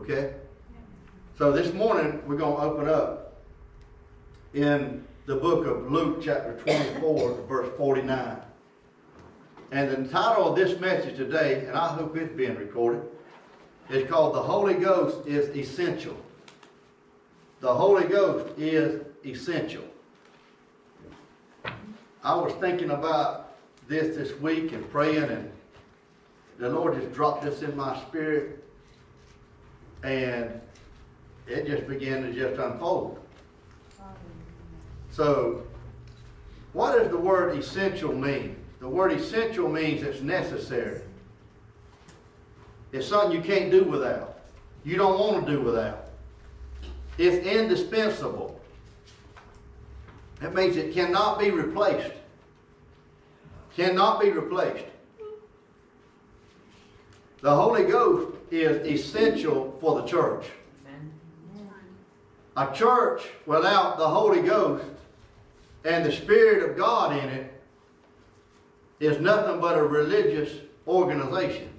Okay? So this morning, we're going to open up in the book of Luke, chapter 24, verse 49. And the title of this message today, and I hope it's being recorded, is called The Holy Ghost is Essential. The Holy Ghost is essential. I was thinking about this this week and praying, and the Lord just dropped this in my spirit, and it just began to just unfold. So, what does the word essential mean? The word essential means it's necessary. It's something you can't do without. You don't want to do without. It's indispensable. That means it cannot be replaced. Cannot be replaced. The Holy Ghost is essential for the church. A church without the Holy Ghost and the Spirit of God in it is nothing but a religious organization.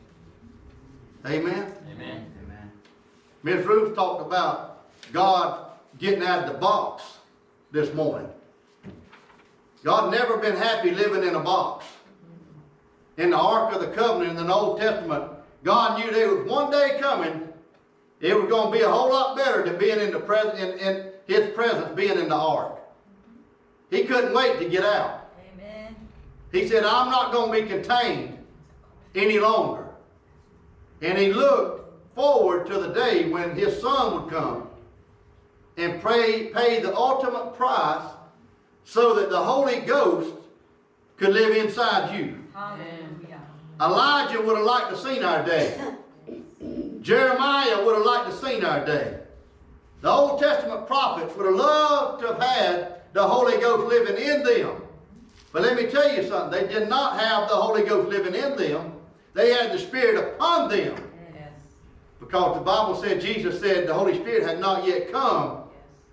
Amen? Amen. Amen. Miss Ruth talked about God getting out of the box this morning. God never been happy living in a box. In the Ark of the Covenant in the Old Testament, God knew there was one day coming, it was going to be a whole lot better than being in the present in, in his presence, being in the ark. He couldn't wait to get out. Amen. He said, I'm not going to be contained any longer. And he looked forward to the day when his son would come and pray, pay the ultimate price so that the Holy Ghost could live inside you. Hallelujah. Elijah would have liked to seen our day. Jeremiah would have liked to seen our day. The Old Testament prophets would have loved to have had the Holy Ghost living in them. But let me tell you something. They did not have the Holy Ghost living in them. They had the Spirit upon them. Yes. Because the Bible said, Jesus said the Holy Spirit had not yet come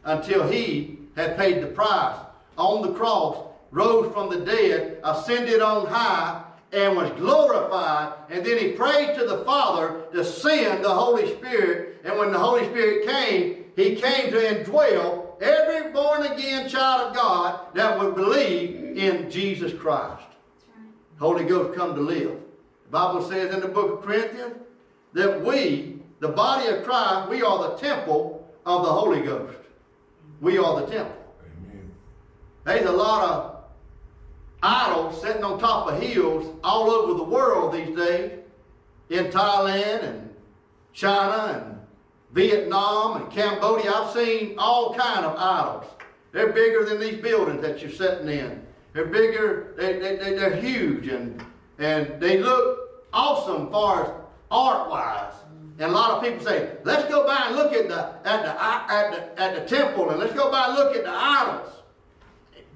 until he had paid the price on the cross, rose from the dead, ascended on high, and was glorified. And then he prayed to the Father to send the Holy Spirit. And when the Holy Spirit came, he came to indwell every born again child of God that would believe in Jesus Christ. Holy Ghost come to live. The Bible says in the book of Corinthians that we, the body of Christ, we are the temple of the Holy Ghost. We are the temple. Amen. There's a lot of idols sitting on top of hills all over the world these days, in Thailand and China and Vietnam and Cambodia. I've seen all kind of idols. They're bigger than these buildings that you're sitting in. They're bigger. They, they, they, they're huge and and they look awesome far as art wise. And a lot of people say, let's go by and look at the at the at the at the temple and let's go by and look at the idols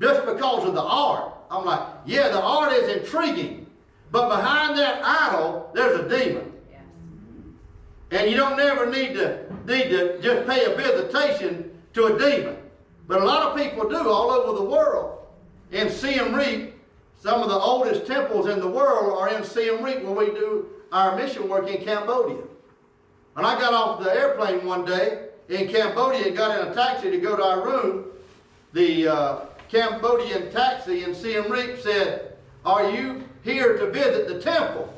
just because of the art. I'm like, yeah, the art is intriguing, but behind that idol, there's a demon. Yes. And you don't never need to need to just pay a visitation to a demon. But a lot of people do all over the world. In Siem Reap, some of the oldest temples in the world are in Siem Reap where we do our mission work in Cambodia. When I got off the airplane one day in Cambodia and got in a taxi to go to our room, the uh, Cambodian taxi in Siem Reap said, Are you here to visit the temple?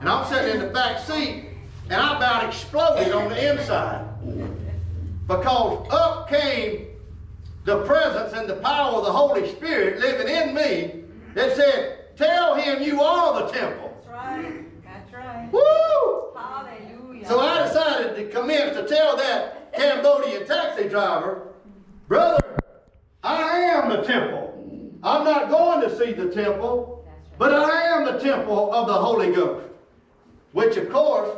And I'm sitting in the back seat, and I about exploded on the inside. Because up came the presence and the power of the Holy Spirit living in me that said, Tell him you are the temple. That's right. That's right. Woo! Hallelujah. So I decided to commence to tell that Cambodian taxi driver, Brother, I am the temple. I'm not going to see the temple, but I am the temple of the Holy Ghost. Which, of course,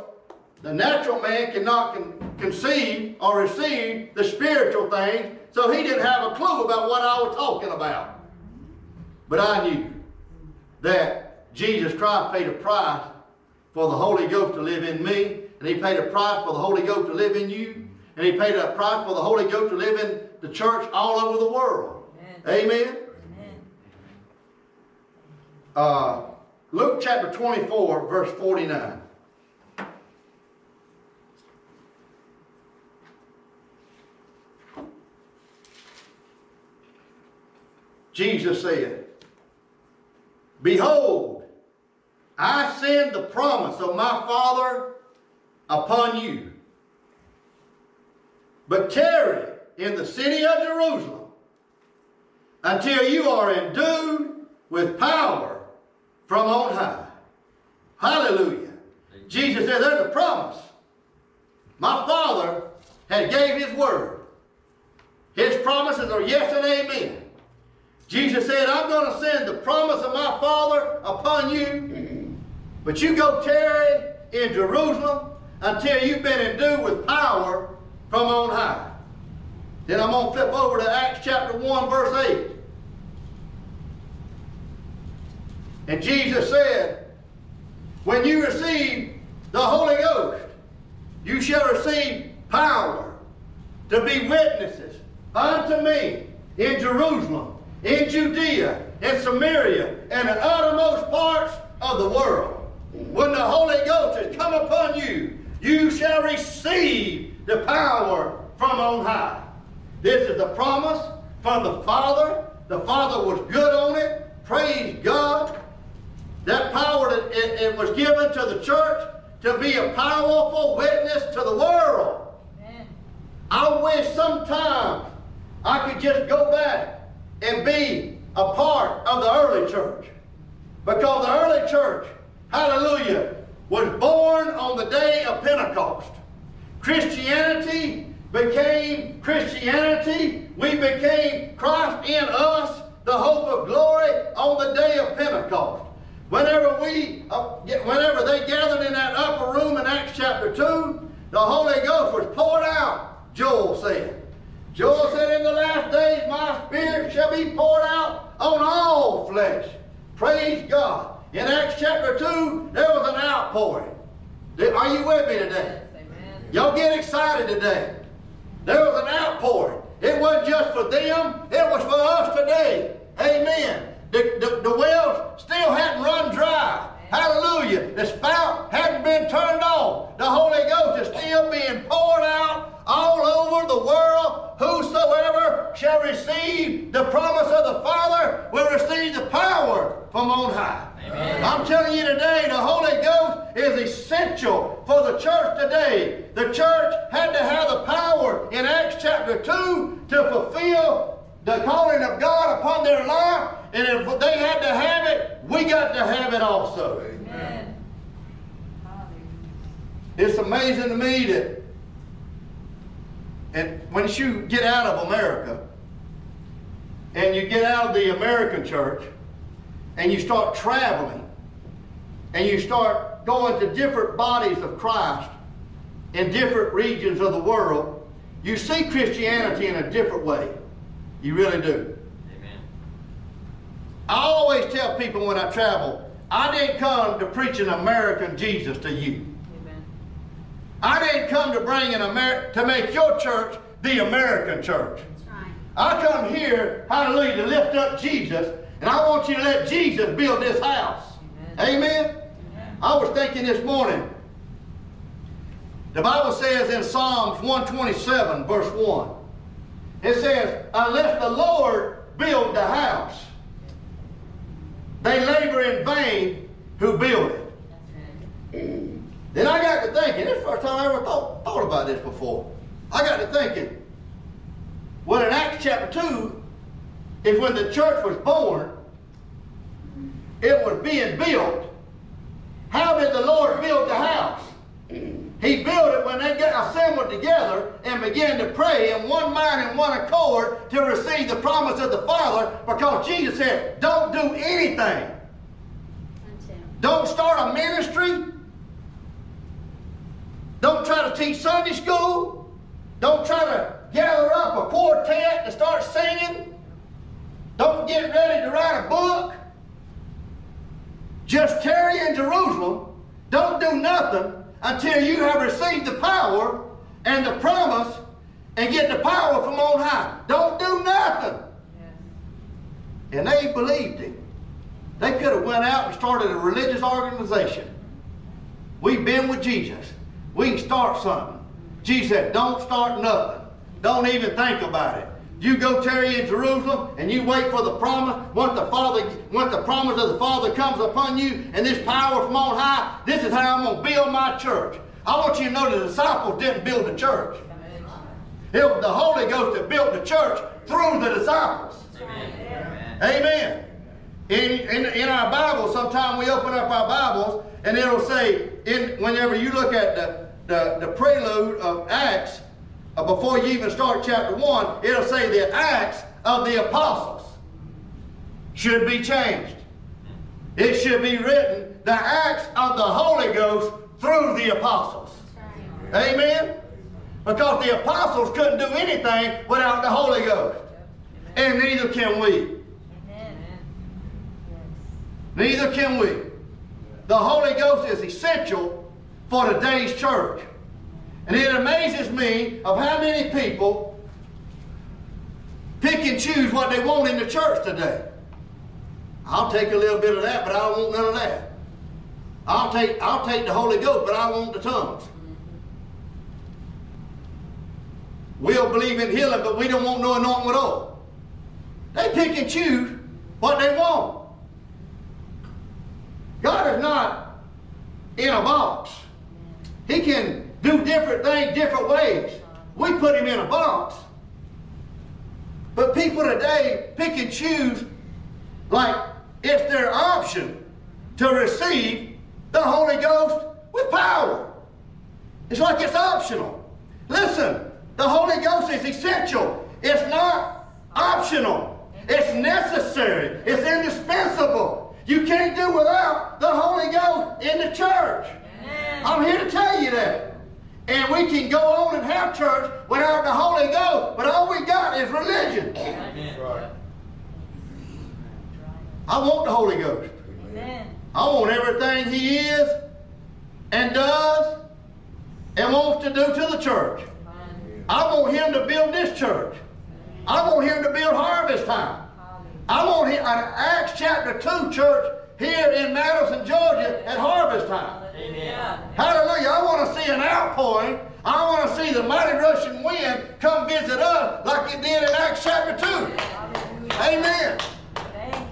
the natural man cannot con- conceive or receive the spiritual things, so he didn't have a clue about what I was talking about. But I knew that Jesus Christ paid a price for the Holy Ghost to live in me, and He paid a price for the Holy Ghost to live in you, and he paid a price for the Holy Ghost to live in the church all over the world. Amen. Amen. Amen. Uh, Luke chapter 24, verse 49. Jesus said, Behold, I send the promise of my Father upon you. But tarry in the city of Jerusalem until you are endued with power from on high. Hallelujah. Jesus said, There's a promise. My Father had gave his word. His promises are yes and amen. Jesus said, I'm going to send the promise of my Father upon you, but you go tarry in Jerusalem until you've been endued with power from on high. Then I'm going to flip over to Acts chapter 1, verse 8. And Jesus said, When you receive the Holy Ghost, you shall receive power to be witnesses unto me in Jerusalem, in Judea, in Samaria, and the uttermost parts of the world. When the Holy Ghost has come upon you, you shall receive the power from on high. This is the promise from the Father. The Father was good on it. Praise God. That power that it, it was given to the church to be a powerful witness to the world. Amen. I wish sometimes I could just go back and be a part of the early church. Because the early church, hallelujah, was born on the day of Pentecost. Christianity became Christianity. We became Christ in us, the hope of glory, on the day of Pentecost. Whenever we, uh, whenever they gathered in that upper room in Acts chapter 2, the Holy Ghost was poured out, Joel said. Joel said, In the last days my spirit shall be poured out on all flesh. Praise God. In Acts chapter 2, there was an outpouring. Are you with me today? Y'all get excited today. There was an outpouring. It wasn't just for them, it was for us today. Amen. The, the, the wells still hadn't run dry. Hallelujah. The spout hadn't been turned off. The Holy Ghost is still being poured out all over the world. Whosoever shall receive the promise of the Father will receive the power from on high. I'm telling you today, the Holy Ghost is essential for the church today. The church had to have the power in Acts chapter 2 to fulfill the calling of God upon their life. And if they had to have it, we got to have it also. Amen. Hallelujah. It's amazing to me that, and once you get out of America, and you get out of the American church, and you start traveling, and you start going to different bodies of Christ in different regions of the world, you see Christianity in a different way. You really do. Amen. I always tell people when I travel, I didn't come to preach an American Jesus to you. I didn't come to bring an Amer- to make your church the American church. That's right. I come here, hallelujah, to lift up Jesus, and I want you to let Jesus build this house. Amen. Amen? Amen. I was thinking this morning, the Bible says in Psalms 127, verse 1, it says, Unless the Lord build the house, they labor in vain who build it. Then I got to thinking, this is the first time I ever thought, thought about this before. I got to thinking, well, in Acts chapter 2, is when the church was born, it was being built. How did the Lord build the house? He built it when they got assembled together and began to pray in one mind and one accord to receive the promise of the Father because Jesus said, Don't do anything. Don't start a ministry. Don't try to teach Sunday school. Don't try to gather up a quartet and start singing. Don't get ready to write a book. Just tarry in Jerusalem. Don't do nothing until you have received the power and the promise and get the power from on high. Don't do nothing. Yes. And they believed him. They could have went out and started a religious organization. We've been with Jesus. We can start something. Jesus said, don't start nothing. Don't even think about it. You go tarry in Jerusalem and you wait for the promise. Once the Father, once the promise of the Father comes upon you and this power from on high, this is how I'm going to build my church. I want you to know the disciples didn't build the church. It was the Holy Ghost that built the church through the disciples. Amen. Amen. In, in, in our Bible, sometimes we open up our Bibles and it'll say, in, whenever you look at the, the, the prelude of Acts, uh, before you even start chapter 1, it'll say the Acts of the Apostles should be changed. It should be written, the Acts of the Holy Ghost through the Apostles. Amen? Because the apostles couldn't do anything without the Holy Ghost. And neither can we. Neither can we. The Holy Ghost is essential for today's church. And it amazes me of how many people pick and choose what they want in the church today. I'll take a little bit of that, but I don't want none of that. I'll take, I'll take the Holy Ghost, but I want the tongues. We'll believe in healing, but we don't want no anointing at all. They pick and choose what they want. God is not in a box. He can do different things different ways. We put him in a box. But people today pick and choose like it's their option to receive the Holy Ghost with power. It's like it's optional. Listen, the Holy Ghost is essential. It's not optional. It's necessary. It's indispensable. You can't do without the Holy Ghost in the church. I'm here to tell you that. And we can go on and have church without the Holy Ghost, but all we got is religion. Amen. I want the Holy Ghost. I want everything He is and does and wants to do to the church. I want Him to build this church. I want Him to build Harvest Time. I want Him, uh, Acts chapter 2 church here in Madison, Georgia at Harvest Time. Amen. Hallelujah. I want to see an outpouring. I want to see the mighty rushing wind come visit us like it did in Acts chapter 2. Amen.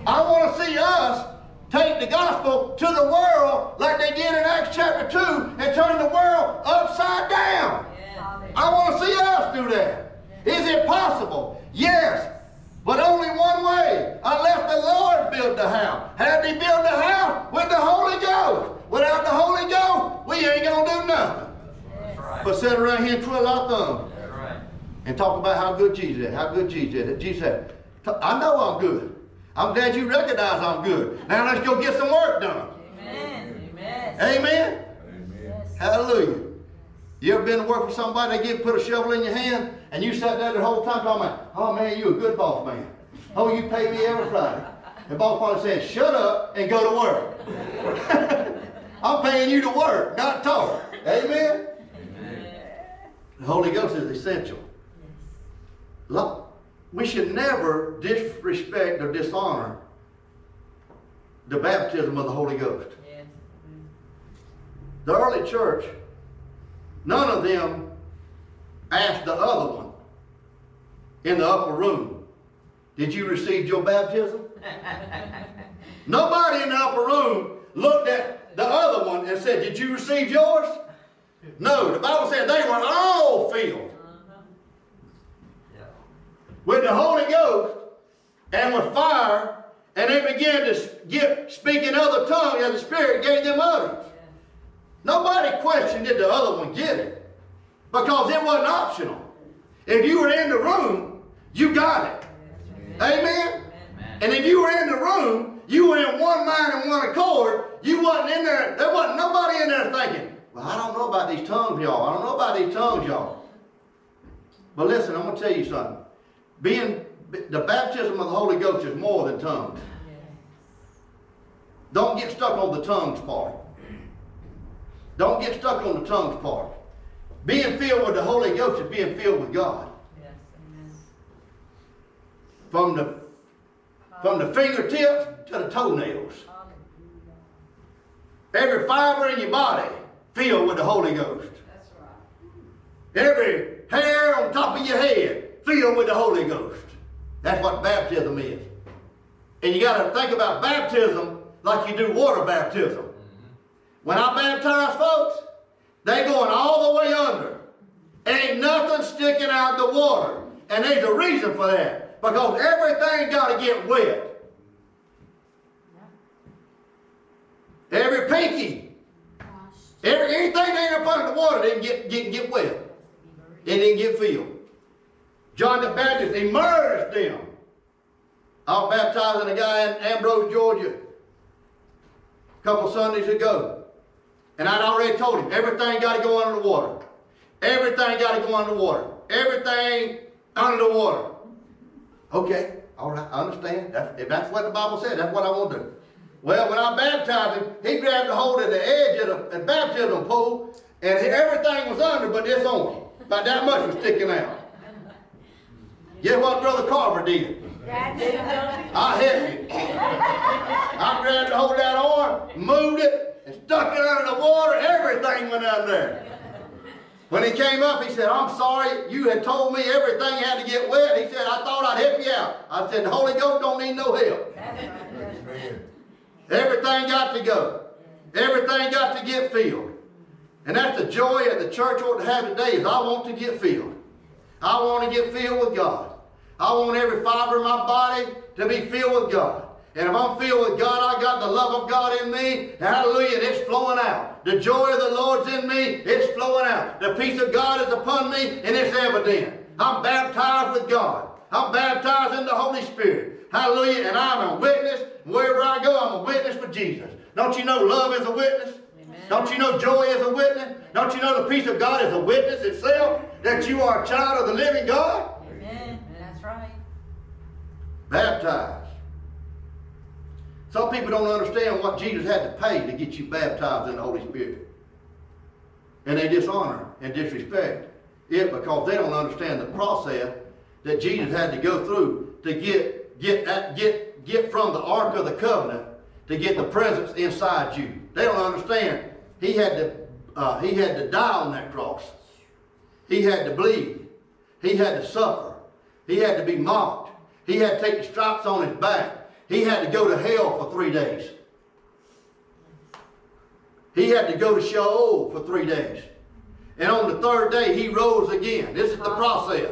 I want to see us take the gospel to the world like they did in Acts chapter 2 and turn the world upside down. I want to see us do that. Is it possible? Yes. But only one way, unless the Lord build the house. Did he build the house? With the Holy Ghost. Without the Holy Ghost, we ain't going to do nothing. Right. But sit around here and twiddle our thumbs right. and talk about how good Jesus is, how good Jesus is. Jesus said, I know I'm good. I'm glad you recognize I'm good. Now let's go get some work done. Amen? Amen. Amen. Hallelujah. You ever been to work for somebody, they get put a shovel in your hand, and you sat there the whole time talking about, oh man, you a good boss man. Oh, you pay me every Friday. And boss probably said, shut up and go to work. I'm paying you to work, not talk. Amen? The Holy Ghost is essential. Lo- We should never disrespect or dishonor the baptism of the Holy Ghost. Mm-hmm. The early church, none of them asked the other one in the upper room, Did you receive your baptism? Nobody in the upper room looked at the other one and said, Did you receive yours? No, the Bible said they were all filled with the Holy Ghost and with fire, and they began to get speak in other tongues as the Spirit gave them utterance. Nobody questioned did the other one get it because it wasn't optional. If you were in the room, you got it. Amen. Amen. And if you were in the room, you were in one mind and one accord. You wasn't in there. There wasn't nobody in there thinking, "Well, I don't know about these tongues, y'all. I don't know about these tongues, y'all." But listen, I'm gonna tell you something. Being the baptism of the Holy Ghost is more than tongues. Don't get stuck on the tongues part. Don't get stuck on the tongues part. Being filled with the Holy Ghost is being filled with God. From the from the fingertips to the toenails. Every fiber in your body filled with the Holy Ghost. Every hair on top of your head filled with the Holy Ghost. That's what baptism is. And you got to think about baptism like you do water baptism. Mm-hmm. When I baptize folks, they going all the way under. Ain't nothing sticking out the water. And there's a reason for that. Because everything got to get wet. Every pinky, every anything that ain't up under the water didn't get, get, get wet. It didn't get filled. John the Baptist immersed them. I was baptizing a guy in Ambrose, Georgia, a couple Sundays ago. And I'd already told him everything got to go under the water. Everything got to go under the water. Everything under the water. Okay, all right, I understand. That's, if that's what the Bible said, that's what I want to do. Well, when I baptized him, he grabbed a hold of the edge of the, the baptism pool, and everything was under, but this on him. About that much was sticking out. Guess what Brother Carver did? I hit it. I grabbed a hold of that arm, moved it, and stuck it under the water. Everything went out there. When he came up, he said, I'm sorry, you had told me everything had to get wet. He said, I thought I'd help you out. I said, the Holy Ghost don't need no help. Everything got to go. Everything got to get filled. And that's the joy that the church ought to have today is I want to get filled. I want to get filled with God. I want every fiber of my body to be filled with God. And if I'm filled with God, I got the love of God in me. Hallelujah. And it's flowing out. The joy of the Lord's in me. It's flowing out. The peace of God is upon me and it's evident. I'm baptized with God. I'm baptized in the Holy Spirit. Hallelujah. And I'm a witness. Wherever I go, I'm a witness for Jesus. Don't you know love is a witness? Amen. Don't you know joy is a witness? Don't you know the peace of God is a witness itself? That you are a child of the living God? Amen. That's right. Baptized. Some people don't understand what Jesus had to pay to get you baptized in the Holy Spirit. And they dishonor and disrespect it because they don't understand the process that Jesus had to go through to get get get get from the Ark of the Covenant to get the presence inside you. They don't understand. He had to uh, he had to die on that cross. He had to bleed. He had to suffer. He had to be mocked. He had to take the stripes on his back. He had to go to hell for three days. He had to go to Sheol for three days. And on the third day, he rose again. This is the process.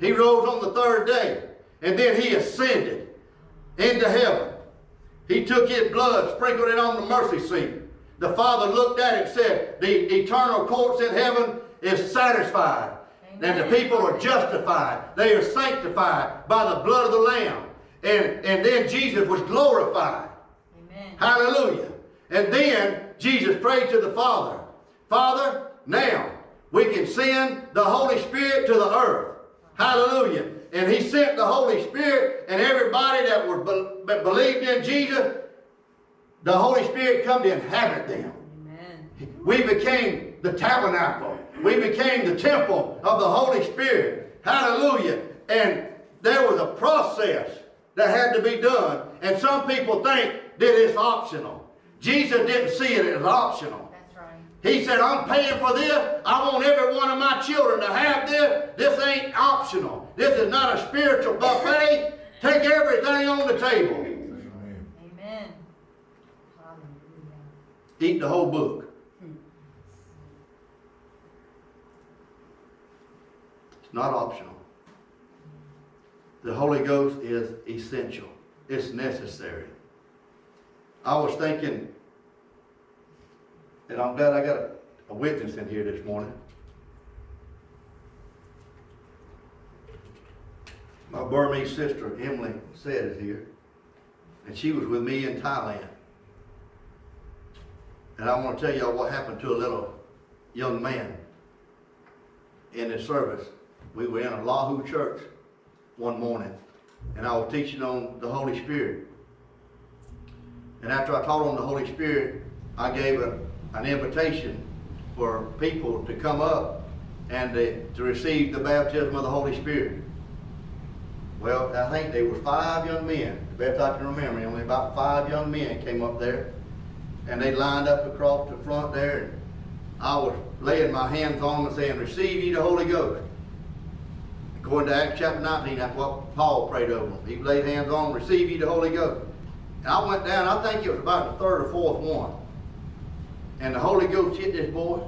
He rose on the third day. And then he ascended into heaven. He took his blood, sprinkled it on the mercy seat. The Father looked at it and said, The eternal courts in heaven is satisfied. And the people are justified. They are sanctified by the blood of the Lamb. And, and then Jesus was glorified. Amen. Hallelujah. And then Jesus prayed to the Father, Father, now we can send the Holy Spirit to the earth. Hallelujah. And he sent the Holy Spirit, and everybody that was be- believed in Jesus, the Holy Spirit come to inhabit them. Amen. We became the tabernacle. We became the temple of the Holy Spirit. Hallelujah. And there was a process that had to be done. And some people think that it's optional. Jesus didn't see it as optional. That's right. He said, I'm paying for this. I want every one of my children to have this. This ain't optional. This is not a spiritual buffet. Take everything on the table. Amen. Hallelujah. Eat the whole book. Hmm. It's not optional. The Holy Ghost is essential. It's necessary. I was thinking, and I'm glad I got a, a witness in here this morning. My Burmese sister, Emily, said is here. And she was with me in Thailand. And I want to tell y'all what happened to a little young man in the service. We were in a Lahu church one morning, and I was teaching on the Holy Spirit. And after I taught on the Holy Spirit, I gave a, an invitation for people to come up and to, to receive the baptism of the Holy Spirit. Well, I think there were five young men. The best I can remember, only about five young men came up there and they lined up across the front there and I was laying my hands on them and saying, receive ye the Holy Ghost. According to Acts chapter 19, that's what Paul prayed over them. He laid hands on them, receive ye the Holy Ghost. And I went down, I think it was about the third or fourth one. And the Holy Ghost hit this boy.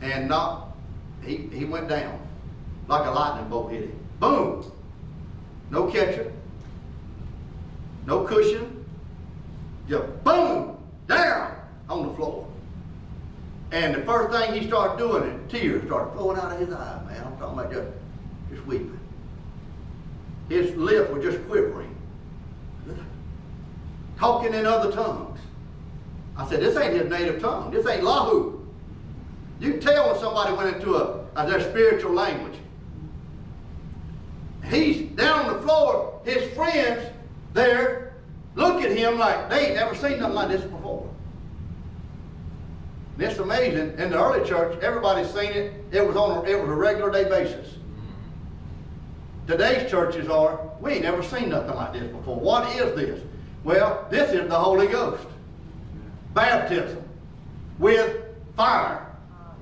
And not, he, he went down. Like a lightning bolt hit him. Boom! No catcher. No cushion. Just boom! Down on the floor. And the first thing he started doing, and tears started flowing out of his eyes, man. I'm talking about just, just weeping. His lips were just quivering. Talking in other tongues. I said, this ain't his native tongue. This ain't Lahu. You can tell when somebody went into a, a their spiritual language. He's down on the floor. His friends there look at him like they ain't never seen nothing like this before. And it's amazing. In the early church, everybody's seen it. It was on a, it was a regular day basis. Today's churches are, we ain't never seen nothing like this before. What is this? Well, this is the Holy Ghost. Baptism with fire.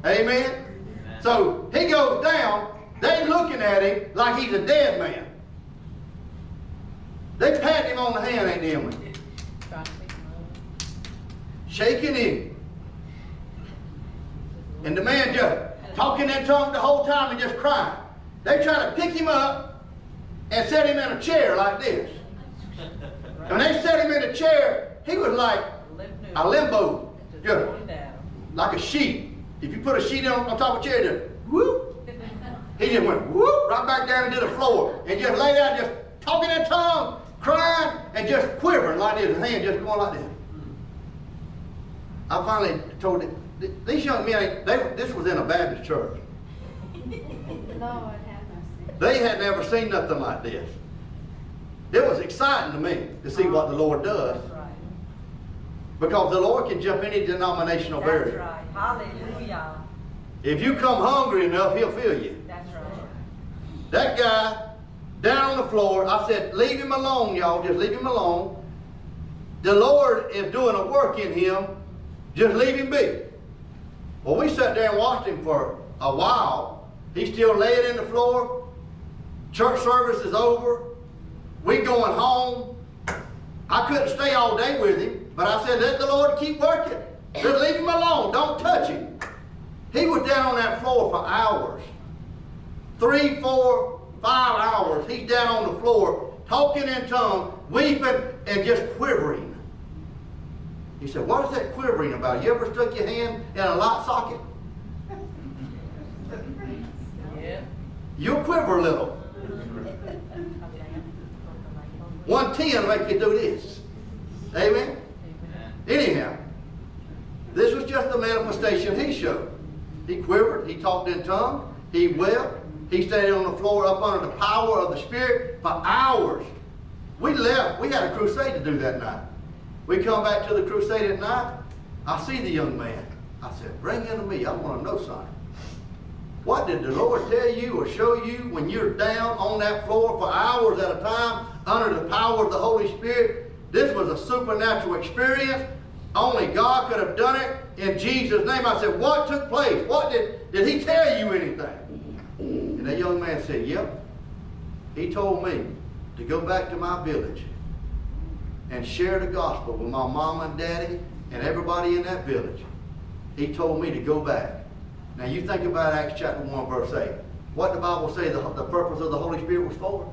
Amen? Amen. So he goes down, they looking at him like he's a dead man. They pat him on the hand, ain't they, Emily? Shaking him. And the man just talking in tongues the whole time and just crying. They try to pick him up and set him in a chair like this. When they set him in a chair, he was like a limbo, just like a sheet. If you put a sheet on, on top of a chair, just whoop. He just went whoop right back down into the floor and just lay down, just talking in tongues, crying, and just quivering like this, his hand just going like this. I finally told it. th- These young men, they, this was in a Baptist church. Lord have mercy. They had never seen nothing like this. It was exciting to me to see what the Lord does right. because the Lord can jump any denominational That's barrier. right. Hallelujah. If you come hungry enough, He'll fill you. That's right. That guy down on the floor, I said, leave him alone, y'all. Just leave him alone. The Lord is doing a work in him. Just leave him be. Well, we sat there and watched him for a while. He's still laying in the floor. Church service is over. We going home. I couldn't stay all day with him, but I said, let the Lord keep working. Just leave him alone. Don't touch him. He was down on that floor for hours three, four, five hours, he's down on the floor, talking in tongues, weeping, and just quivering. He said, What is that quivering about? You ever stuck your hand in a light socket? Yeah. You'll quiver a little. 110 make you do this. Amen? Anyhow, this was just the manifestation he showed. He quivered, he talked in tongues, he wept, he stayed on the floor up under the power of the Spirit for hours. We left, we had a crusade to do that night. We come back to the crusade at night, I see the young man. I said, bring him to me, I want to know something. What did the Lord tell you or show you when you're down on that floor for hours at a time under the power of the Holy Spirit? This was a supernatural experience. Only God could have done it in Jesus' name. I said, What took place? What did, did he tell you anything? And that young man said, Yep. He told me to go back to my village and share the gospel with my mom and daddy and everybody in that village. He told me to go back. Now you think about Acts chapter 1 verse 8. What the Bible say the, the purpose of the Holy Spirit was for?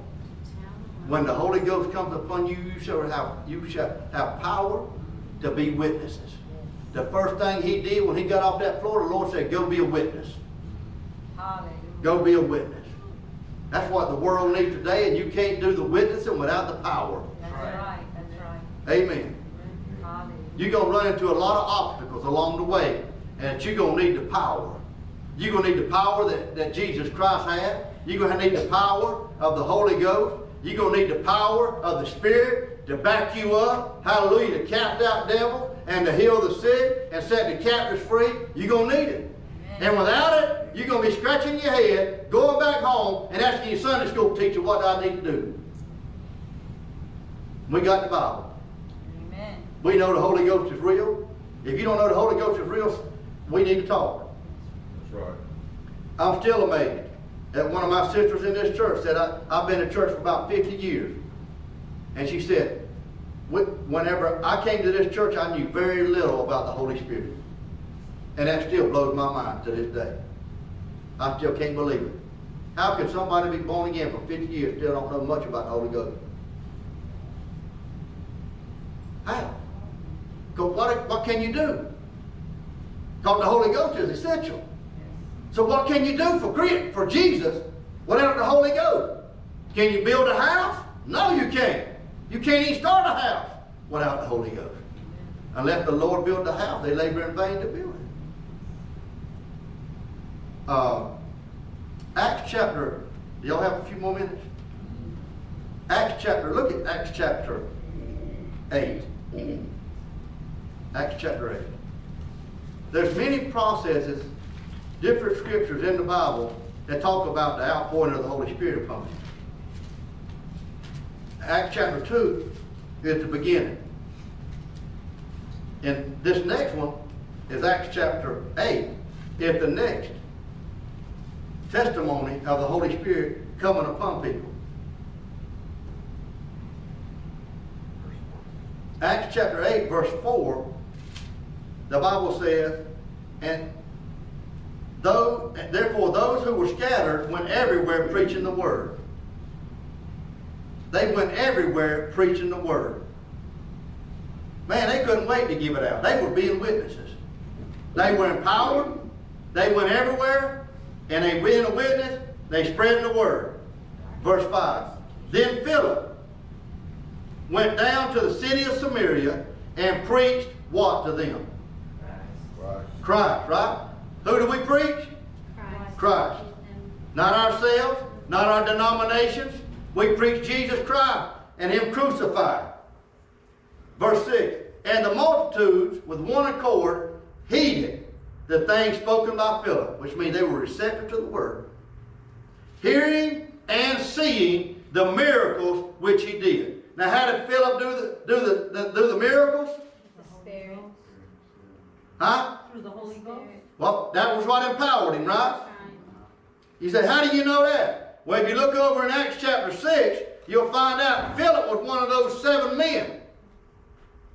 When the Holy Ghost comes upon you, you shall have you shall have power to be witnesses. The first thing he did when he got off that floor, the Lord said, Go be a witness. Hallelujah. Go be a witness. That's what the world needs today, and you can't do the witnessing without the power. That's Right. right. That's right. Amen. Hallelujah. You're going to run into a lot of obstacles along the way, and you're going to need the power. You're going to need the power that, that Jesus Christ had. You're going to need the power of the Holy Ghost. You're going to need the power of the Spirit to back you up. Hallelujah. To cast out devils and to heal the sick and set the captives free. You're going to need it. And without it, you're going to be scratching your head, going back home, and asking your Sunday school teacher what I need to do. We got the Bible. Amen. We know the Holy Ghost is real. If you don't know the Holy Ghost is real, we need to talk. I'm still amazed that one of my sisters in this church said, I, I've been in church for about 50 years. And she said, whenever I came to this church, I knew very little about the Holy Spirit. And that still blows my mind to this day. I still can't believe it. How can somebody be born again for 50 years still don't know much about the Holy Ghost? How? 'Cause what, what can you do? Because the Holy Ghost is essential. So what can you do for for Jesus without the Holy Ghost? Can you build a house? No, you can't. You can't even start a house without the Holy Ghost. Unless the Lord build the house, they labor in vain to build it. Uh, Acts chapter, do y'all have a few more minutes? Acts chapter, look at Acts chapter 8. Acts chapter 8. There's many processes, different scriptures in the Bible that talk about the outpouring of the Holy Spirit upon you. Acts chapter 2 is the beginning. And this next one is Acts chapter 8, is the next testimony of the Holy Spirit coming upon people. Acts chapter 8, verse 4, the Bible says, and though, therefore those who were scattered went everywhere preaching the word. They went everywhere preaching the word. Man, they couldn't wait to give it out. They were being witnesses. They were empowered. They went everywhere, and they being a witness, they spread the word. Verse 5. Then Philip went down to the city of Samaria and preached what to them? Right. Christ, right? Who do we preach? Christ. Christ. Not ourselves, not our denominations. We preach Jesus Christ and Him crucified. Verse 6 And the multitudes with one accord heeded the things spoken by Philip, which means they were receptive to the word, hearing and seeing the miracles which he did. Now, how did Philip do the, do the, the, do the miracles? The. Huh? Through the Holy Ghost. Well, that was what empowered him, right? You say, how do you know that? Well, if you look over in Acts chapter 6, you'll find out Philip was one of those seven men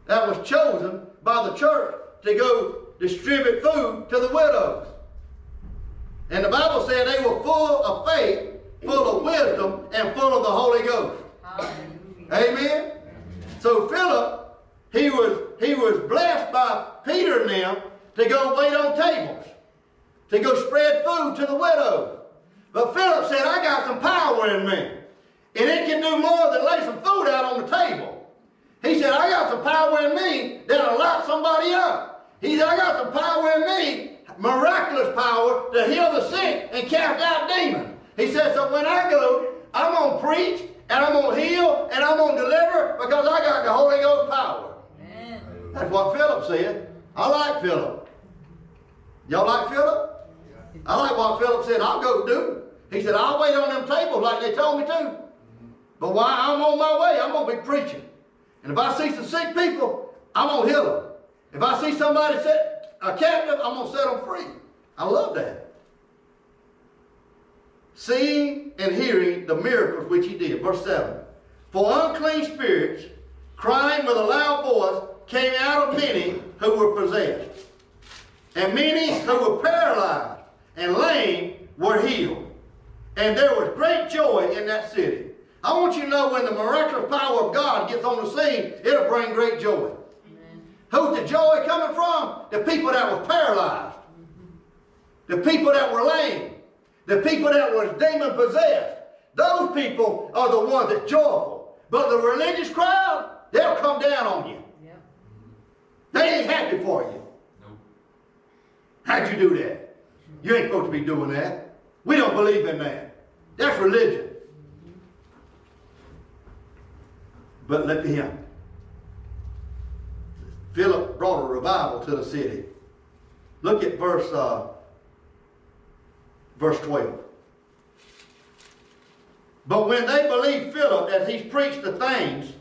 that was chosen by the church to go distribute food to the widows. And the Bible said they were full of faith, full of wisdom, and full of the Holy Ghost. Hallelujah. Amen? So Philip, he was, he was blessed by Peter and them to go wait on tables, to go spread food to the widows. But Philip said, I got some power in me. And it can do more than lay some food out on the table. He said, I got some power in me that'll light somebody up. He said, I got some power in me, miraculous power to heal the sick and cast out demons. He said, so when I go, I'm going to preach and I'm going to heal and I'm going to deliver because I got the Holy Ghost power. Amen. That's what Philip said. I like Philip. Y'all like Philip? I like what Philip said. I'll go do. He said, I'll wait on them tables like they told me to. But while I'm on my way, I'm going to be preaching. And if I see some sick people, I'm going to heal them. If I see somebody set a captive, I'm going to set them free. I love that. Seeing and hearing the miracles which he did. Verse 7. For unclean spirits, crying with a loud voice, came out of many who were possessed. And many who were paralyzed and lame were healed. And there was great joy in that city. I want you to know when the miraculous power of God gets on the scene, it'll bring great joy. Who's the joy coming from? The people that were paralyzed. The people that were lame. The people that were demon possessed. Those people are the ones that's joyful. But the religious crowd, they'll come down on you. Yep. They ain't happy for you. How'd you do that? You ain't supposed to be doing that. We don't believe in that. That's religion. But look at him. Philip brought a revival to the city. Look at verse uh, verse 12. But when they believed Philip as he preached the things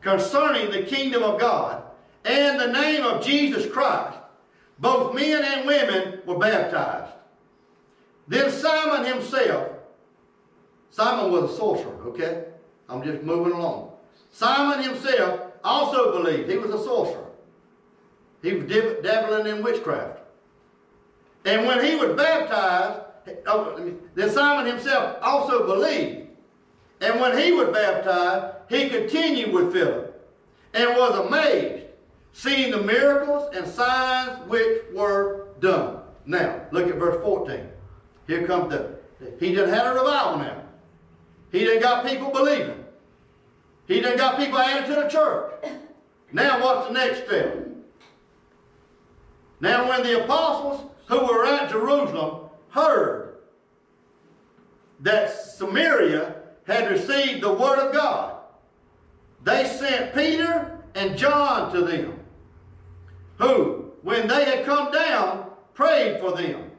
concerning the kingdom of God and the name of Jesus Christ, both men and women were baptized. Then Simon himself Simon was a sorcerer, okay? I'm just moving along. Simon himself also believed. He was a sorcerer. He was dabbling in witchcraft. And when he was baptized, oh, then Simon himself also believed. And when he was baptized, he continued with Philip and was amazed, seeing the miracles and signs which were done. Now, look at verse 14. Here comes the, he done had a revival now. He done got people believing. He done got people added to the church. Now what's the next step? Now when the apostles who were at Jerusalem heard that Samaria had received the word of God, they sent Peter and John to them, who, when they had come down, prayed for them,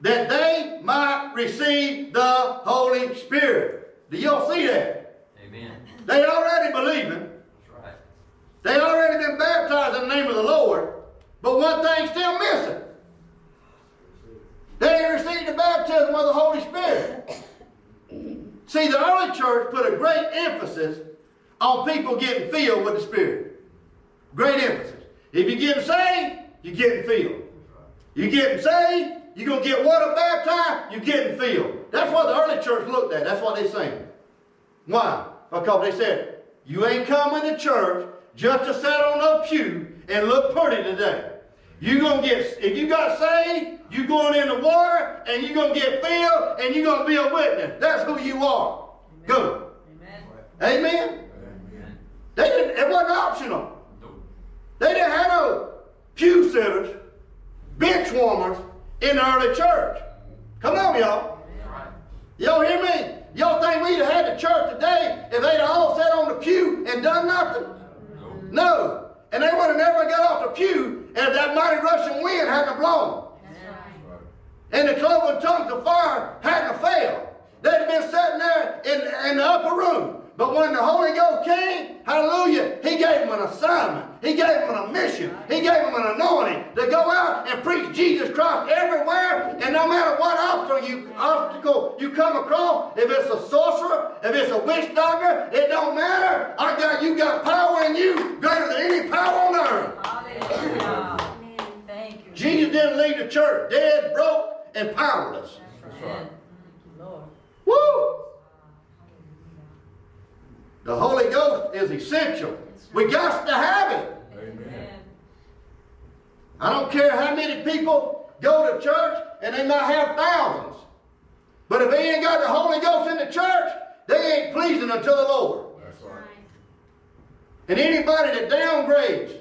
that they might receive the Holy Spirit. Do y'all see that? Amen. They already believing. That's right. They already been baptized in the name of the Lord, but one thing's still missing. They ain't received the baptism of the Holy Spirit. See, the early church put a great emphasis on people getting filled with the Spirit. Great emphasis. If you're getting saved, you're getting filled. You're getting saved, you're going to get water baptized, you're getting filled. That's what the early church looked at. That's what they saying. Why? Because they said, you ain't coming to church just to sit on a pew and look pretty today. You're going to get, if you got saved, you're going in the water and you're going to get filled and you're going to be a witness. That's who you are. Good. Amen. Amen? Amen. They didn't, it wasn't optional. They didn't have no pew sitters, bench warmers in the early church. Come on, y'all. Y'all hear me? Y'all think we'd have had the church today if they'd all sat on the pew and done nothing? Nope. No. And they would have never got off the pew if that mighty rushing wind hadn't blown. Right. And the cloven tongues of fire hadn't failed. They'd have been sitting there in, in the upper room. But when the Holy Ghost came, hallelujah, He gave them an assignment. He gave them a mission. He gave them an anointing to go out and preach Jesus Christ everywhere. And no matter what obstacle you, obstacle you come across, if it's a sorcerer, if it's a witch doctor, it don't matter. I got you got power in you greater than any power on earth. Hallelujah. Amen. Thank you. Jesus didn't leave the church dead, broke, and powerless. Amen. Lord. Woo! The Holy Ghost is essential. We got to have it. Amen. I don't care how many people go to church and they might have thousands. But if they ain't got the Holy Ghost in the church, they ain't pleasing unto the Lord. That's right. And anybody that downgrades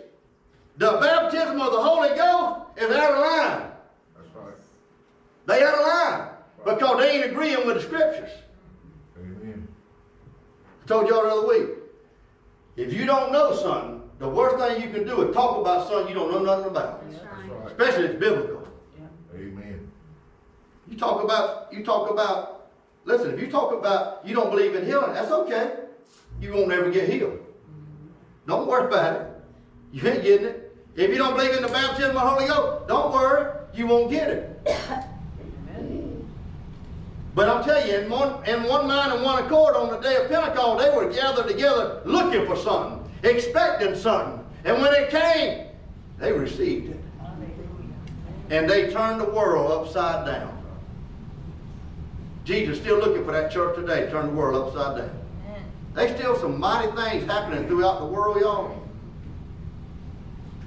the baptism of the Holy Ghost is out of line. That's right. They out of line because they ain't agreeing with the scriptures. Amen. I told y'all the other week. If you don't know something, the worst thing you can do is talk about something you don't know nothing about. That's That's right. right. Especially if it's biblical. Amen. You talk about, you talk about, listen, if you talk about you don't believe in healing, that's okay. You won't ever get healed. Mm-hmm. Don't worry about it. You ain't getting it. If you don't believe in the baptism of the Holy Ghost, don't worry, you won't get it. But I'll tell you, in one, in one mind and one accord on the day of Pentecost, they were gathered together looking for something, expecting something. And when it came, they received it. And they turned the world upside down. Jesus still looking for that church today, turn the world upside down. There's still some mighty things happening throughout the world, y'all.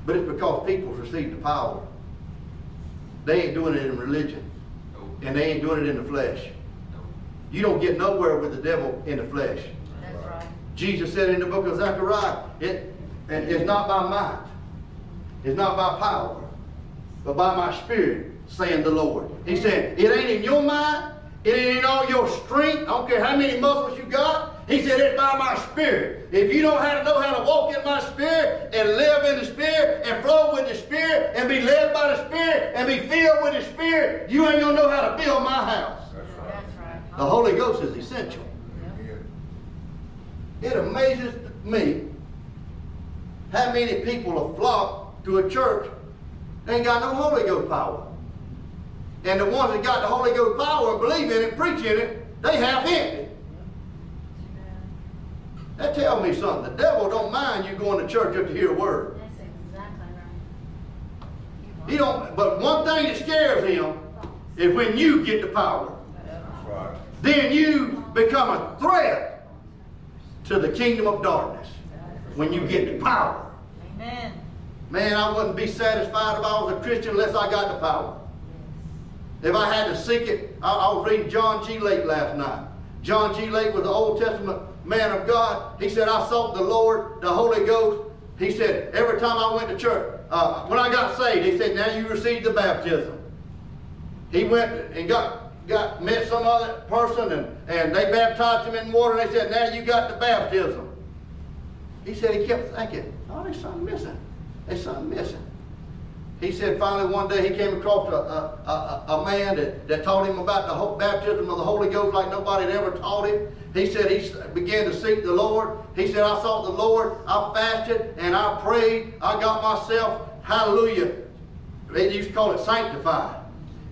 But it's because people received the power. They ain't doing it in religion, and they ain't doing it in the flesh. You don't get nowhere with the devil in the flesh. That's right. Jesus said in the book of Zechariah, it, and it's not by might, it's not by power, but by my spirit, saying the Lord. He mm-hmm. said, it ain't in your mind, it ain't in all your strength, I don't care how many muscles you got. He said, it's by my spirit. If you don't have to know how to walk in my spirit and live in the spirit and flow with the spirit and be led by the spirit and be filled with the spirit, you ain't gonna know how to build my house. That's right. That's right. The Holy Ghost is essential. It amazes me how many people have flocked to a church that ain't got no Holy Ghost power. And the ones that got the Holy Ghost power and believe in it, preach in it, they half empty. That tells me something. The devil don't mind you going to church just to hear a word. That's exactly right. He don't. But one thing that scares him is when you get the power. That's right. Then you become a threat to the kingdom of darkness. When you get the power. Amen. Man, I wouldn't be satisfied if I was a Christian unless I got the power. If I had to seek it, I, I was reading John G. Lake last night. John G. Lake was an Old Testament man of God. He said, I sought the Lord, the Holy Ghost. He said, every time I went to church, uh, when I got saved, he said, now you received the baptism. He went and got, got met some other person and, and they baptized him in water and they said, now you got the baptism. He said he kept thinking, oh, there's something missing. There's something missing. He said finally one day he came across a, a, a, a man that, that taught him about the whole baptism of the Holy Ghost like nobody had ever taught him. He said he began to seek the Lord. He said, I sought the Lord, I fasted, and I prayed. I got myself, hallelujah, they used to call it sanctified.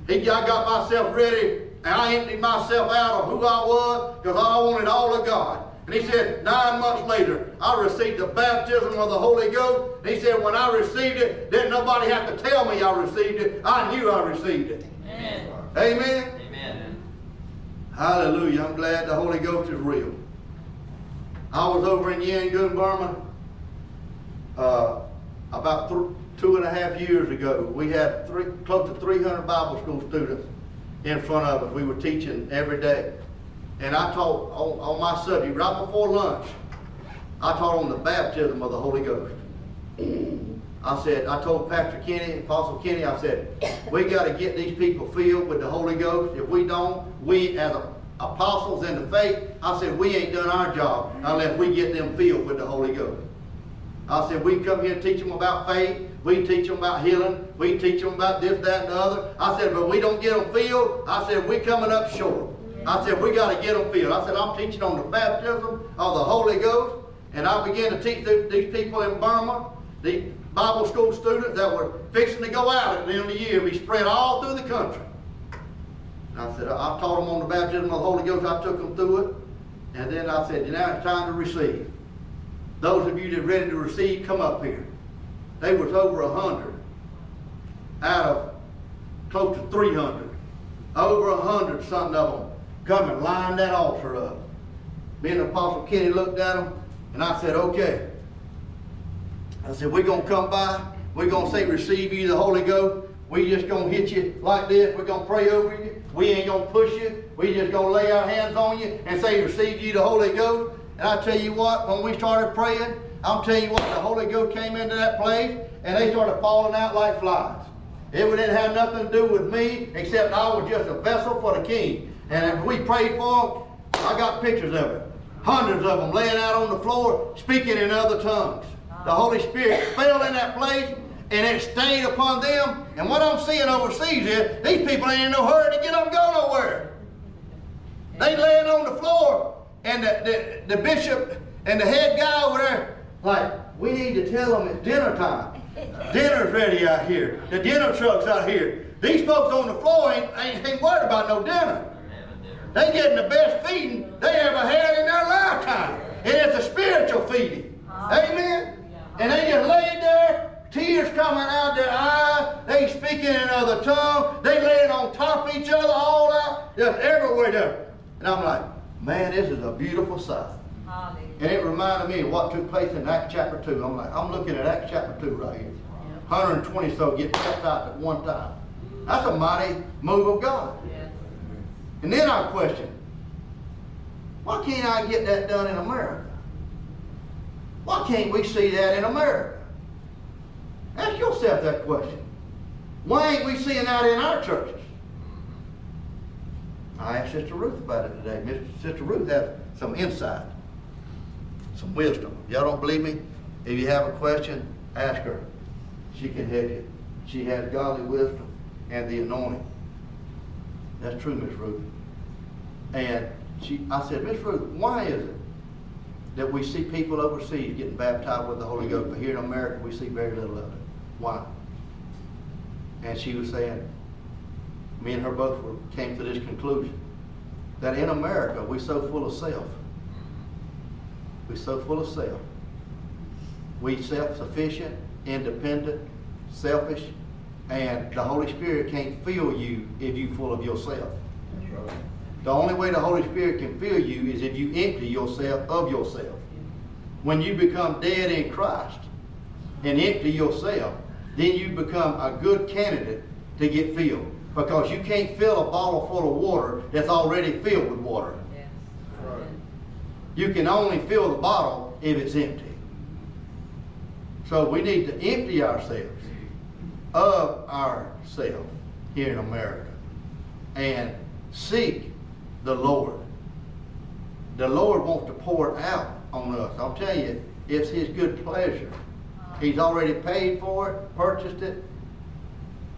He, I got myself ready, and I emptied myself out of who I was because I wanted all of God. And he said, nine months later, I received the baptism of the Holy Ghost. And he said, when I received it, didn't nobody have to tell me I received it. I knew I received it. Amen. Amen. Amen. Hallelujah. I'm glad the Holy Ghost is real. I was over in Yangon, Burma, uh, about th- two and a half years ago. We had three, close to 300 Bible school students in front of us. We were teaching every day. And I taught on, on my subject right before lunch. I taught on the baptism of the Holy Ghost. I said, I told Pastor Kenny, Apostle Kenny, I said, we got to get these people filled with the Holy Ghost. If we don't, we as apostles in the faith, I said, we ain't done our job unless we get them filled with the Holy Ghost. I said, we come here and teach them about faith. We teach them about healing. We teach them about this, that, and the other. I said, but we don't get them filled. I said, we coming up short. I said, we got to get them filled. I said, I'm teaching on the baptism of the Holy Ghost. And I began to teach these people in Burma, these Bible school students that were fixing to go out at the end of the year, We spread all through the country. And I said, I I taught them on the baptism of the Holy Ghost. I took them through it. And then I said, now it's time to receive. Those of you that are ready to receive, come up here. They was over a hundred out of close to 300. Over hundred something of them come and line that altar up. Me and Apostle Kenny looked at them, and I said, okay. I said, we're going to come by. We're going to say, receive you the Holy Ghost. We just going to hit you like this. We're going to pray over you. We ain't going to push you. We just going to lay our hands on you and say, receive you the Holy Ghost. And I tell you what, when we started praying, I'm telling you what, the Holy Ghost came into that place, and they started falling out like flies. It didn't have nothing to do with me, except I was just a vessel for the King. And if we prayed for them, I got pictures of it. Hundreds of them laying out on the floor, speaking in other tongues. The Holy Spirit fell in that place, and it stayed upon them. And what I'm seeing overseas is these people ain't in no hurry to get up and go nowhere. They laying on the floor, and the, the, the bishop and the head guy over there, like, we need to tell them it's dinner time. Dinner's ready out here. The dinner truck's out here. These folks on the floor ain't, ain't, ain't worried about no dinner. They getting the best feeding they ever had in their lifetime. And it's a spiritual feeding. Amen? And they just laid there, tears coming out their eyes. They speaking in other tongues. They laying on top of each other all out. Just everywhere there. And I'm like, man, this is a beautiful sight. And it reminded me of what took place in Acts chapter 2. I'm like, I'm looking at Acts chapter 2 right here. 120 so get baptized at one time. That's a mighty move of God. Yes. And then I question, why can't I get that done in America? Why can't we see that in America? Ask yourself that question. Why ain't we seeing that in our churches? I asked Sister Ruth about it today. Sister Ruth has some insight, some wisdom. Y'all don't believe me? If you have a question, ask her. She can help you. She has godly wisdom and the anointing. That's true, Miss Ruth. And she, I said, Miss Ruth, why is it that we see people overseas getting baptized with the Holy Ghost, but here in America we see very little of it? Why? And she was saying, me and her both were- came to this conclusion, that in America, we're so full of self. We're so full of self. We self-sufficient, independent, selfish, and the Holy Spirit can't fill you if you're full of yourself. That's right. The only way the Holy Spirit can fill you is if you empty yourself of yourself. When you become dead in Christ and empty yourself, then you become a good candidate to get filled. Because you can't fill a bottle full of water that's already filled with water. You can only fill the bottle if it's empty. So we need to empty ourselves of ourselves here in America and seek the Lord. The Lord wants to pour it out on us. I'll tell you, it's His good pleasure. He's already paid for it, purchased it.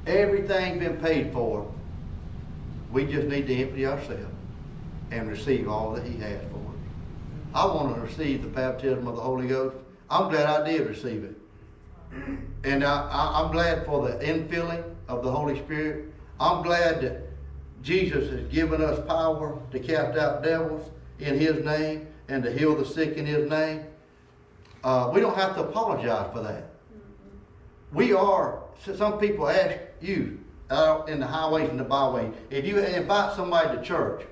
Everything been paid for. We just need to empty ourselves and receive all that He has for us. I want to receive the baptism of the Holy Ghost. I'm glad I did receive it. And I, I'm glad for the infilling of the Holy Spirit. I'm glad that Jesus has given us power to cast out devils in His name and to heal the sick in His name. Uh, we don't have to apologize for that. We are, some people ask you out in the highways and the byways, if you invite somebody to church,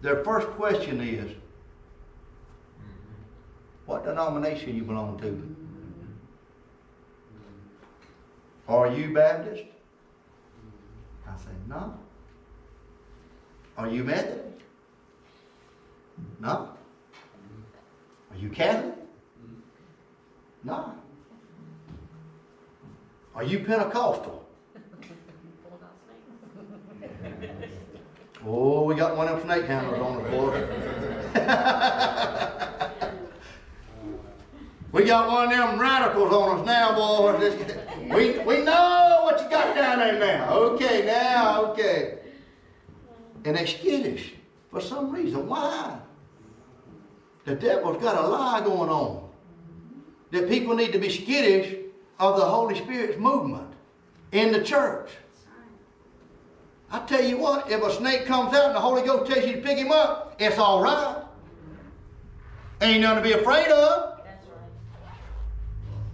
their first question is, what denomination you belong to? Are you Baptist? I say, no. Are you Methodist? No. Are you Catholic? No. Are you Pentecostal? Pulled out snakes. Oh, we got one of them snake handlers on the floor. we got one of them radicals on us now, boys. We, we know what you got down there now. Okay, now, okay. And they're skittish for some reason. Why? The devil's got a lie going on. That people need to be skittish of the Holy Spirit's movement in the church. I tell you what, if a snake comes out and the Holy Ghost tells you to pick him up, it's all right. Ain't nothing to be afraid of.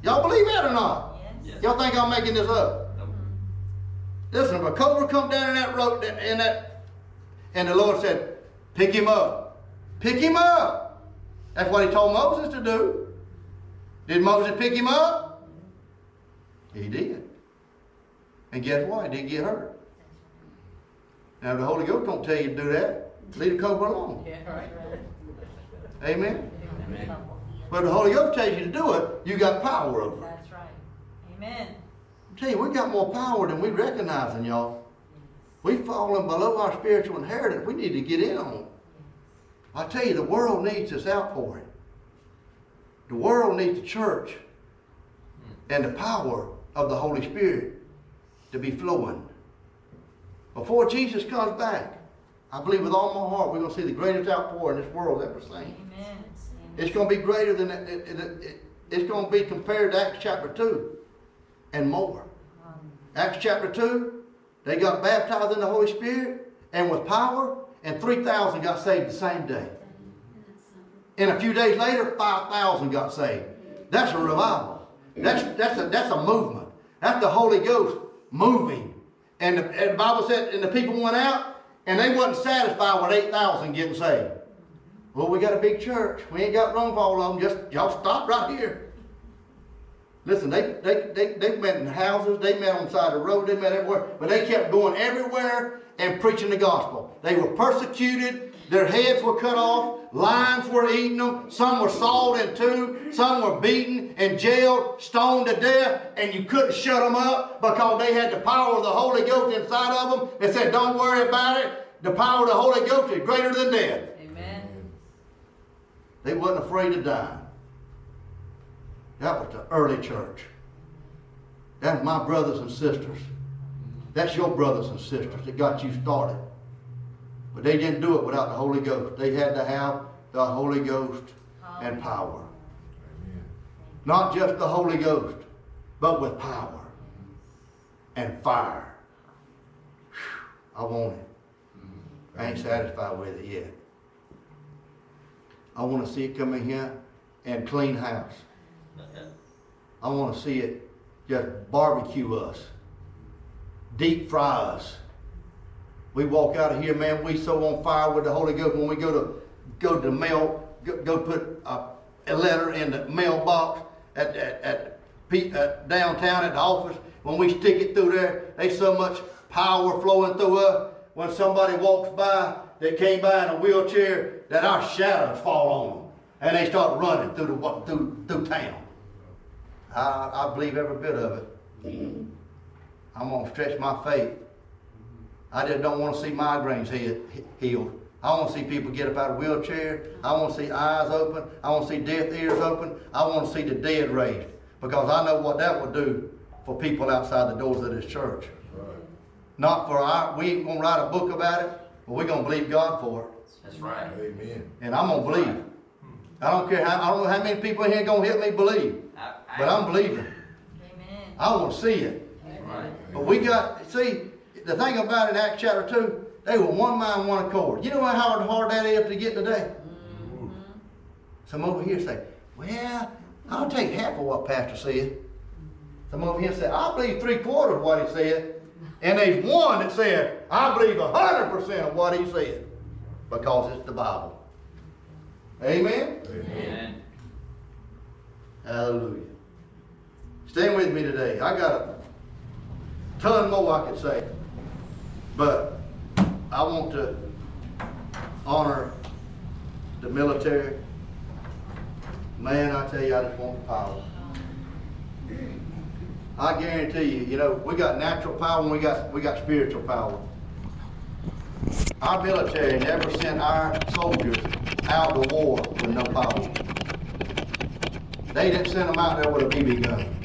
Y'all believe that or not? Yes. Y'all think I'm making this up? Listen, if a cobra come down in that road, in that, and the Lord said, pick him up. Pick him up. That's what he told Moses to do. Did Moses pick him up? He did. And guess what? He didn't get hurt. Now, the Holy Ghost don't tell you to do that. Leave the cobra alone. Yeah, right. Amen? Amen. But the Holy Ghost tells you to do it, you got power over it. That's right. Amen. I tell you, we got more power than we recognizing, y'all. We've fallen below our spiritual inheritance. We need to get in on it. I tell you, the world needs this outpouring. The world needs the church hmm. and the power of the Holy Spirit to be flowing. Before Jesus comes back, I believe with all my heart we're going to see the greatest outpouring this world ever seen. Amen. It's going to be greater than it, it, it, it- it's going to be compared to Acts chapter 2 and more. Acts chapter 2, they got baptized in the Holy Spirit and with power, and 3,000 got saved the same day. And a few days later, 5,000 got saved. That's a revival. That's, that's, a, that's a movement. That's the Holy Ghost moving. And the, and the Bible said, and the people went out, and they wasn't satisfied with 8,000 getting saved. Well, we got a big church. We ain't got room for all of them. Just y'all stop right here. Listen, they, they, they, they met in houses, they met on the side of the road, they met everywhere, but they kept going everywhere and preaching the gospel. They were persecuted, their heads were cut off, lions were eating them, some were sawed in two, some were beaten and jailed, stoned to death, and you couldn't shut them up because they had the power of the Holy Ghost inside of them that said, Don't worry about it. The power of the Holy Ghost is greater than death. They wasn't afraid of dying. That was the early church. That's my brothers and sisters. That's your brothers and sisters that got you started. But they didn't do it without the Holy Ghost. They had to have the Holy Ghost and power. Not just the Holy Ghost, but with power and fire. Whew. I want it. I ain't satisfied with it yet. I wanna see it come in here and clean house. I wanna see it just barbecue us, deep fry us. We walk out of here, man, we so on fire with the Holy Ghost when we go to, go to mail, go, go put a, a letter in the mailbox at, at, at, downtown at the office. When we stick it through there, there's so much power flowing through us. When somebody walks by that came by in a wheelchair, that our shadows fall on them. And they start running through the, through, through town. I, I believe every bit of it. I'm gonna stretch my faith. I just don't wanna see migraines healed, healed. I wanna see people get up out of wheelchair. I wanna see eyes open. I wanna see deaf ears open. I wanna see the dead raised. Because I know what that would do for people outside the doors of this church. Right. Not for our, we ain't gonna write a book about it, but we're gonna believe God for it. That's right. Amen. And I'm gonna believe. Mm-hmm. I don't care how, I don't know how many people in here gonna help me believe, I- I- but I'm believing. Amen. I wanna see it. Right. But we got, see, the thing about it in Acts chapter two, they were one mind, one accord. You know how hard that is to get today? Mm-hmm. Some over here say, well, I'll take half of what Pastor said. Some over here say, I believe three quarters of what he said. And there's one that said, I believe a hundred percent of what he said. Because it's the Bible. Amen? Amen. Hallelujah. Stand with me today. I got a ton more I could say. But I want to honor the military. Man, I tell you, I just want the power. I guarantee you, you know, we got natural power and we got we got spiritual power. Our military never sent our soldiers out to war with no problem. They didn't send them out there with a BB gun.